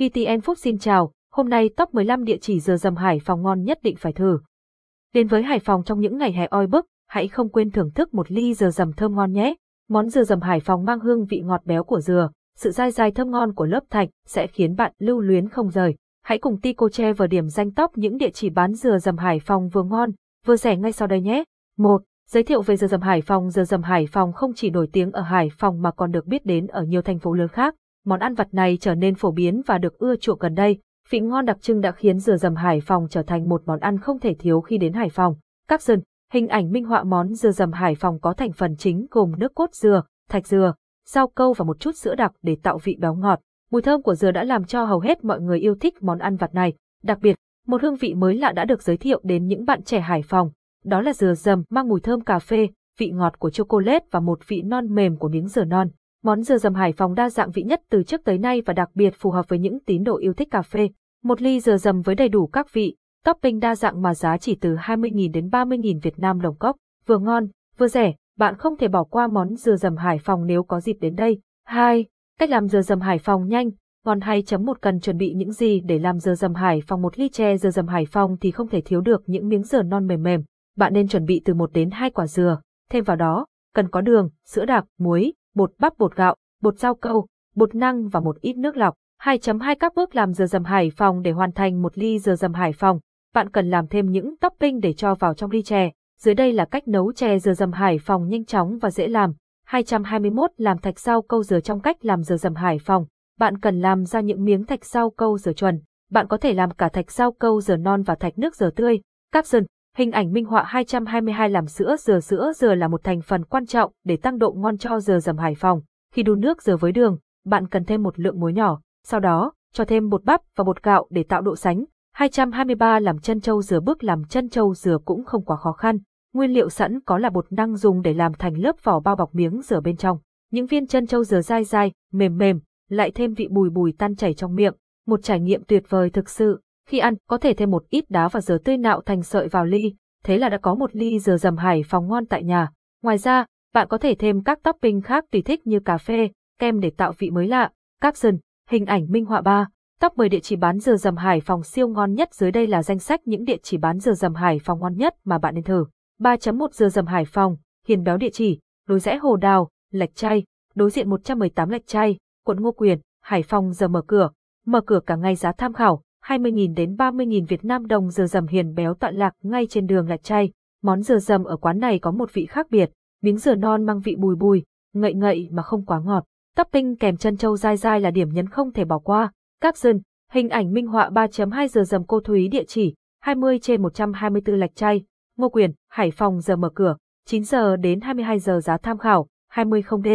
VTN Food xin chào, hôm nay top 15 địa chỉ dừa dầm Hải Phòng ngon nhất định phải thử. Đến với Hải Phòng trong những ngày hè oi bức, hãy không quên thưởng thức một ly dừa dầm thơm ngon nhé. Món dừa dầm Hải Phòng mang hương vị ngọt béo của dừa, sự dai dai thơm ngon của lớp thạch sẽ khiến bạn lưu luyến không rời. Hãy cùng Tico Che vào điểm danh top những địa chỉ bán dừa dầm Hải Phòng vừa ngon, vừa rẻ ngay sau đây nhé. 1. Giới thiệu về dừa dầm Hải Phòng Dừa dầm Hải Phòng không chỉ nổi tiếng ở Hải Phòng mà còn được biết đến ở nhiều thành phố lớn khác. Món ăn vặt này trở nên phổ biến và được ưa chuộng gần đây. Vị ngon đặc trưng đã khiến dừa dầm Hải Phòng trở thành một món ăn không thể thiếu khi đến Hải Phòng. Các dân, hình ảnh minh họa món dừa dầm Hải Phòng có thành phần chính gồm nước cốt dừa, thạch dừa, rau câu và một chút sữa đặc để tạo vị béo ngọt. Mùi thơm của dừa đã làm cho hầu hết mọi người yêu thích món ăn vặt này. Đặc biệt, một hương vị mới lạ đã được giới thiệu đến những bạn trẻ Hải Phòng. Đó là dừa dầm mang mùi thơm cà phê, vị ngọt của chocolate và một vị non mềm của miếng dừa non. Món dừa dầm Hải Phòng đa dạng vị nhất từ trước tới nay và đặc biệt phù hợp với những tín đồ yêu thích cà phê. Một ly dừa dầm với đầy đủ các vị, topping đa dạng mà giá chỉ từ 20.000 đến 30.000 Việt Nam đồng cốc, vừa ngon, vừa rẻ, bạn không thể bỏ qua món dừa dầm Hải Phòng nếu có dịp đến đây. 2. Cách làm dừa dầm Hải Phòng nhanh, ngon hay chấm một cần chuẩn bị những gì để làm dừa dầm Hải Phòng một ly chè dừa dầm Hải Phòng thì không thể thiếu được những miếng dừa non mềm mềm. Bạn nên chuẩn bị từ 1 đến 2 quả dừa, thêm vào đó, cần có đường, sữa đặc, muối, bột bắp bột gạo, bột rau câu, bột năng và một ít nước lọc. 2.2 các bước làm dừa dầm Hải Phòng để hoàn thành một ly dừa dầm Hải Phòng. Bạn cần làm thêm những topping để cho vào trong ly chè. Dưới đây là cách nấu chè dừa dầm Hải Phòng nhanh chóng và dễ làm. 221 làm thạch rau câu dừa trong cách làm dừa dầm Hải Phòng. Bạn cần làm ra những miếng thạch rau câu dừa chuẩn. Bạn có thể làm cả thạch rau câu dừa non và thạch nước dừa tươi. Capson Hình ảnh minh họa 222 làm sữa dừa sữa dừa là một thành phần quan trọng để tăng độ ngon cho dừa dầm Hải Phòng. Khi đun nước dừa với đường, bạn cần thêm một lượng muối nhỏ, sau đó cho thêm bột bắp và bột gạo để tạo độ sánh. 223 làm chân trâu dừa bước làm chân trâu dừa cũng không quá khó khăn. Nguyên liệu sẵn có là bột năng dùng để làm thành lớp vỏ bao bọc miếng dừa bên trong. Những viên chân trâu dừa dai dai, mềm mềm, lại thêm vị bùi bùi tan chảy trong miệng. Một trải nghiệm tuyệt vời thực sự. Khi ăn, có thể thêm một ít đá và dừa tươi nạo thành sợi vào ly, thế là đã có một ly dừa dầm Hải Phòng ngon tại nhà. Ngoài ra, bạn có thể thêm các topping khác tùy thích như cà phê, kem để tạo vị mới lạ. Caption, hình ảnh minh họa 3. Top 10 địa chỉ bán dừa dầm Hải Phòng siêu ngon nhất dưới đây là danh sách những địa chỉ bán dừa dầm Hải Phòng ngon nhất mà bạn nên thử. 3.1 dừa dầm Hải Phòng, hiền béo địa chỉ, đối rẽ Hồ Đào, Lạch Chay, đối diện 118 Lạch Chay, quận Ngô Quyền, Hải Phòng giờ mở cửa, mở cửa cả ngày giá tham khảo, 20.000 đến 30.000 Việt Nam đồng dừa dầm hiền béo tọa lạc ngay trên đường Lạch Chay. Món dừa dầm ở quán này có một vị khác biệt, miếng dừa non mang vị bùi bùi, ngậy ngậy mà không quá ngọt. Topping kèm chân trâu dai dai là điểm nhấn không thể bỏ qua. Caption, hình ảnh minh họa 3.2 dừa dầm cô Thúy địa chỉ, 20 trên 124 Lạch Chay, Ngô Quyền, Hải Phòng giờ mở cửa, 9 giờ đến 22 giờ giá tham khảo, 20 không D.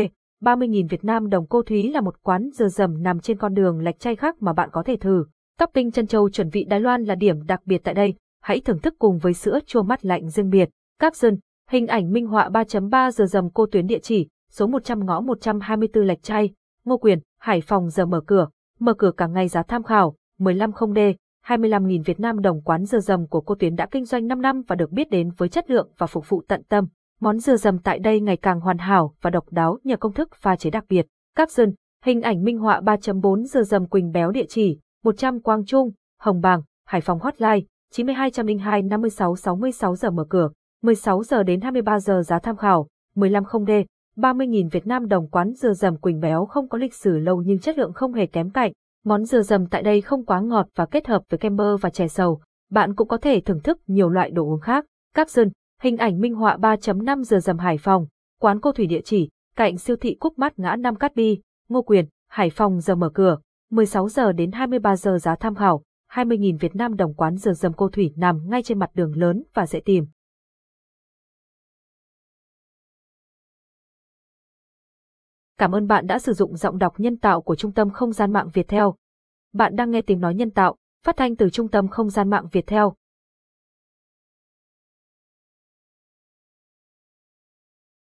30.000 Việt Nam đồng cô Thúy là một quán dừa dầm nằm trên con đường lạch chay khác mà bạn có thể thử. Topping chân châu chuẩn vị Đài Loan là điểm đặc biệt tại đây, hãy thưởng thức cùng với sữa chua mắt lạnh riêng biệt. Caption, hình ảnh minh họa 3.3 giờ dầm cô tuyến địa chỉ, số 100 ngõ 124 Lạch Chay, Ngô Quyền, Hải Phòng giờ mở cửa, mở cửa cả ngày giá tham khảo, 15 không D, 25.000 Việt Nam đồng quán dưa dầm của cô Tuyến đã kinh doanh 5 năm và được biết đến với chất lượng và phục vụ tận tâm. Món dưa dầm tại đây ngày càng hoàn hảo và độc đáo nhờ công thức pha chế đặc biệt. Caption, hình ảnh minh họa 3.4 dưa dầm Quỳnh Béo địa chỉ, 100 Quang Trung, Hồng Bàng, Hải Phòng Hotline, 9202 56 66 giờ mở cửa, 16 giờ đến 23 giờ giá tham khảo, 15 không D, 30.000 Việt Nam đồng quán dừa dầm Quỳnh Béo không có lịch sử lâu nhưng chất lượng không hề kém cạnh. Món dừa dầm tại đây không quá ngọt và kết hợp với kem bơ và chè sầu. Bạn cũng có thể thưởng thức nhiều loại đồ uống khác. Caption, hình ảnh minh họa 3.5 dừa dầm Hải Phòng, quán cô thủy địa chỉ, cạnh siêu thị Cúc Mát ngã 5 Cát Bi, Ngô Quyền, Hải Phòng giờ mở cửa, 16 giờ đến 23 giờ giá tham khảo, 20.000 Việt Nam đồng quán dừa dầm cô thủy nằm ngay trên mặt đường lớn và dễ tìm. Cảm ơn bạn đã sử dụng giọng đọc nhân tạo của Trung tâm Không gian mạng Việt Theo. Bạn đang nghe tiếng nói nhân tạo, phát thanh từ Trung tâm Không gian mạng Việt Theo.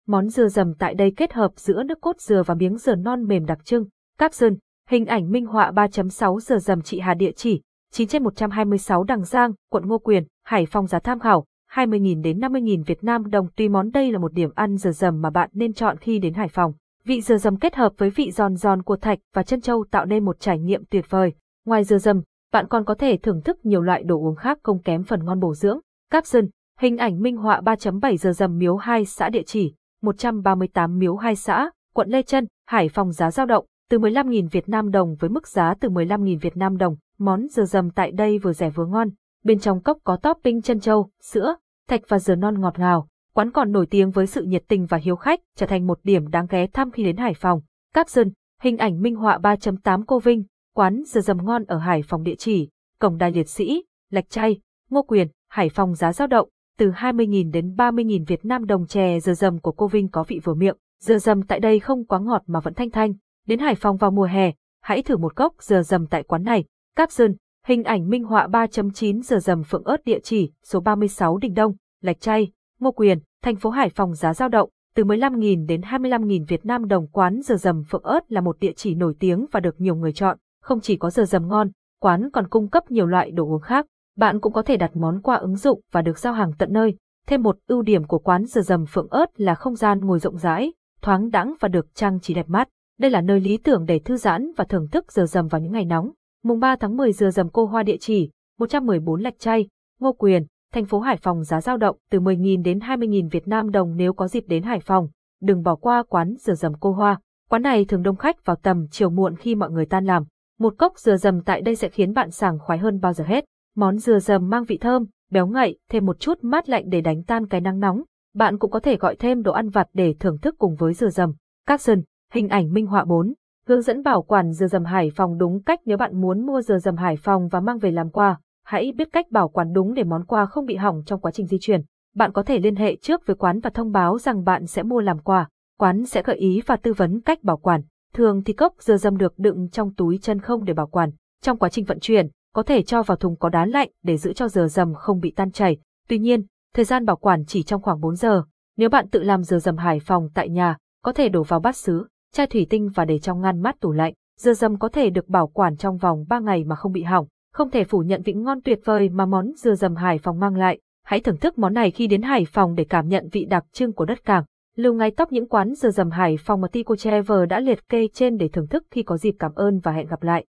Món dừa dầm tại đây kết hợp giữa nước cốt dừa và miếng dừa non mềm đặc trưng. capsun, hình ảnh minh họa 3.6 giờ dầm chị Hà địa chỉ, 9 trên 126 Đằng Giang, quận Ngô Quyền, Hải Phòng giá tham khảo, 20.000 đến 50.000 Việt Nam đồng tùy món đây là một điểm ăn giờ dầm mà bạn nên chọn khi đến Hải Phòng. Vị giờ dầm kết hợp với vị giòn giòn của thạch và chân châu tạo nên một trải nghiệm tuyệt vời. Ngoài giờ dầm, bạn còn có thể thưởng thức nhiều loại đồ uống khác không kém phần ngon bổ dưỡng. Capson, hình ảnh minh họa 3.7 giờ dầm miếu 2 xã địa chỉ, 138 miếu 2 xã, quận Lê Trân, Hải Phòng giá dao động, từ 15.000 Việt Nam đồng với mức giá từ 15.000 Việt Nam đồng. Món dừa dầm tại đây vừa rẻ vừa ngon. Bên trong cốc có topping chân trâu, sữa, thạch và dừa non ngọt ngào. Quán còn nổi tiếng với sự nhiệt tình và hiếu khách, trở thành một điểm đáng ghé thăm khi đến Hải Phòng. Capson, hình ảnh minh họa 3.8 Cô Vinh, quán dừa dầm ngon ở Hải Phòng địa chỉ, cổng đài liệt sĩ, lạch chay, ngô quyền, Hải Phòng giá dao động, từ 20.000 đến 30.000 Việt Nam đồng chè dừa dầm của cô Vinh có vị vừa miệng. Dừa dầm tại đây không quá ngọt mà vẫn thanh thanh. Đến Hải Phòng vào mùa hè, hãy thử một cốc dừa dầm tại quán này. Capson, hình ảnh minh họa 3.9 dừa dầm phượng ớt địa chỉ, số 36 Đình Đông, Lạch Chay, Ngô Quyền, thành phố Hải Phòng giá giao động, từ 15.000 đến 25.000 Việt Nam đồng quán dừa dầm phượng ớt là một địa chỉ nổi tiếng và được nhiều người chọn. Không chỉ có dừa dầm ngon, quán còn cung cấp nhiều loại đồ uống khác. Bạn cũng có thể đặt món qua ứng dụng và được giao hàng tận nơi. Thêm một ưu điểm của quán dừa dầm phượng ớt là không gian ngồi rộng rãi, thoáng đãng và được trang trí đẹp mắt. Đây là nơi lý tưởng để thư giãn và thưởng thức dừa dầm vào những ngày nóng. Mùng 3 tháng 10 dừa dầm cô hoa địa chỉ 114 Lạch Chay, Ngô Quyền, thành phố Hải Phòng giá dao động từ 10.000 đến 20.000 Việt Nam đồng nếu có dịp đến Hải Phòng. Đừng bỏ qua quán dừa dầm cô hoa. Quán này thường đông khách vào tầm chiều muộn khi mọi người tan làm. Một cốc dừa dầm tại đây sẽ khiến bạn sảng khoái hơn bao giờ hết. Món dừa dầm mang vị thơm, béo ngậy, thêm một chút mát lạnh để đánh tan cái nắng nóng. Bạn cũng có thể gọi thêm đồ ăn vặt để thưởng thức cùng với dừa dầm. Capson, hình ảnh minh họa 4. Hướng dẫn bảo quản dừa dầm Hải Phòng đúng cách nếu bạn muốn mua dừa dầm Hải Phòng và mang về làm quà. Hãy biết cách bảo quản đúng để món quà không bị hỏng trong quá trình di chuyển. Bạn có thể liên hệ trước với quán và thông báo rằng bạn sẽ mua làm quà. Quán sẽ gợi ý và tư vấn cách bảo quản. Thường thì cốc dừa dầm được đựng trong túi chân không để bảo quản. Trong quá trình vận chuyển, có thể cho vào thùng có đá lạnh để giữ cho dừa dầm không bị tan chảy. Tuy nhiên, thời gian bảo quản chỉ trong khoảng 4 giờ. Nếu bạn tự làm dừa dầm Hải Phòng tại nhà, có thể đổ vào bát sứ, chai thủy tinh và để trong ngăn mát tủ lạnh. Dưa dầm có thể được bảo quản trong vòng 3 ngày mà không bị hỏng. Không thể phủ nhận vị ngon tuyệt vời mà món dưa dầm Hải Phòng mang lại. Hãy thưởng thức món này khi đến Hải Phòng để cảm nhận vị đặc trưng của đất cảng. Lưu ngay tóc những quán dưa dầm Hải Phòng mà Tico Trevor đã liệt kê trên để thưởng thức khi có dịp cảm ơn và hẹn gặp lại.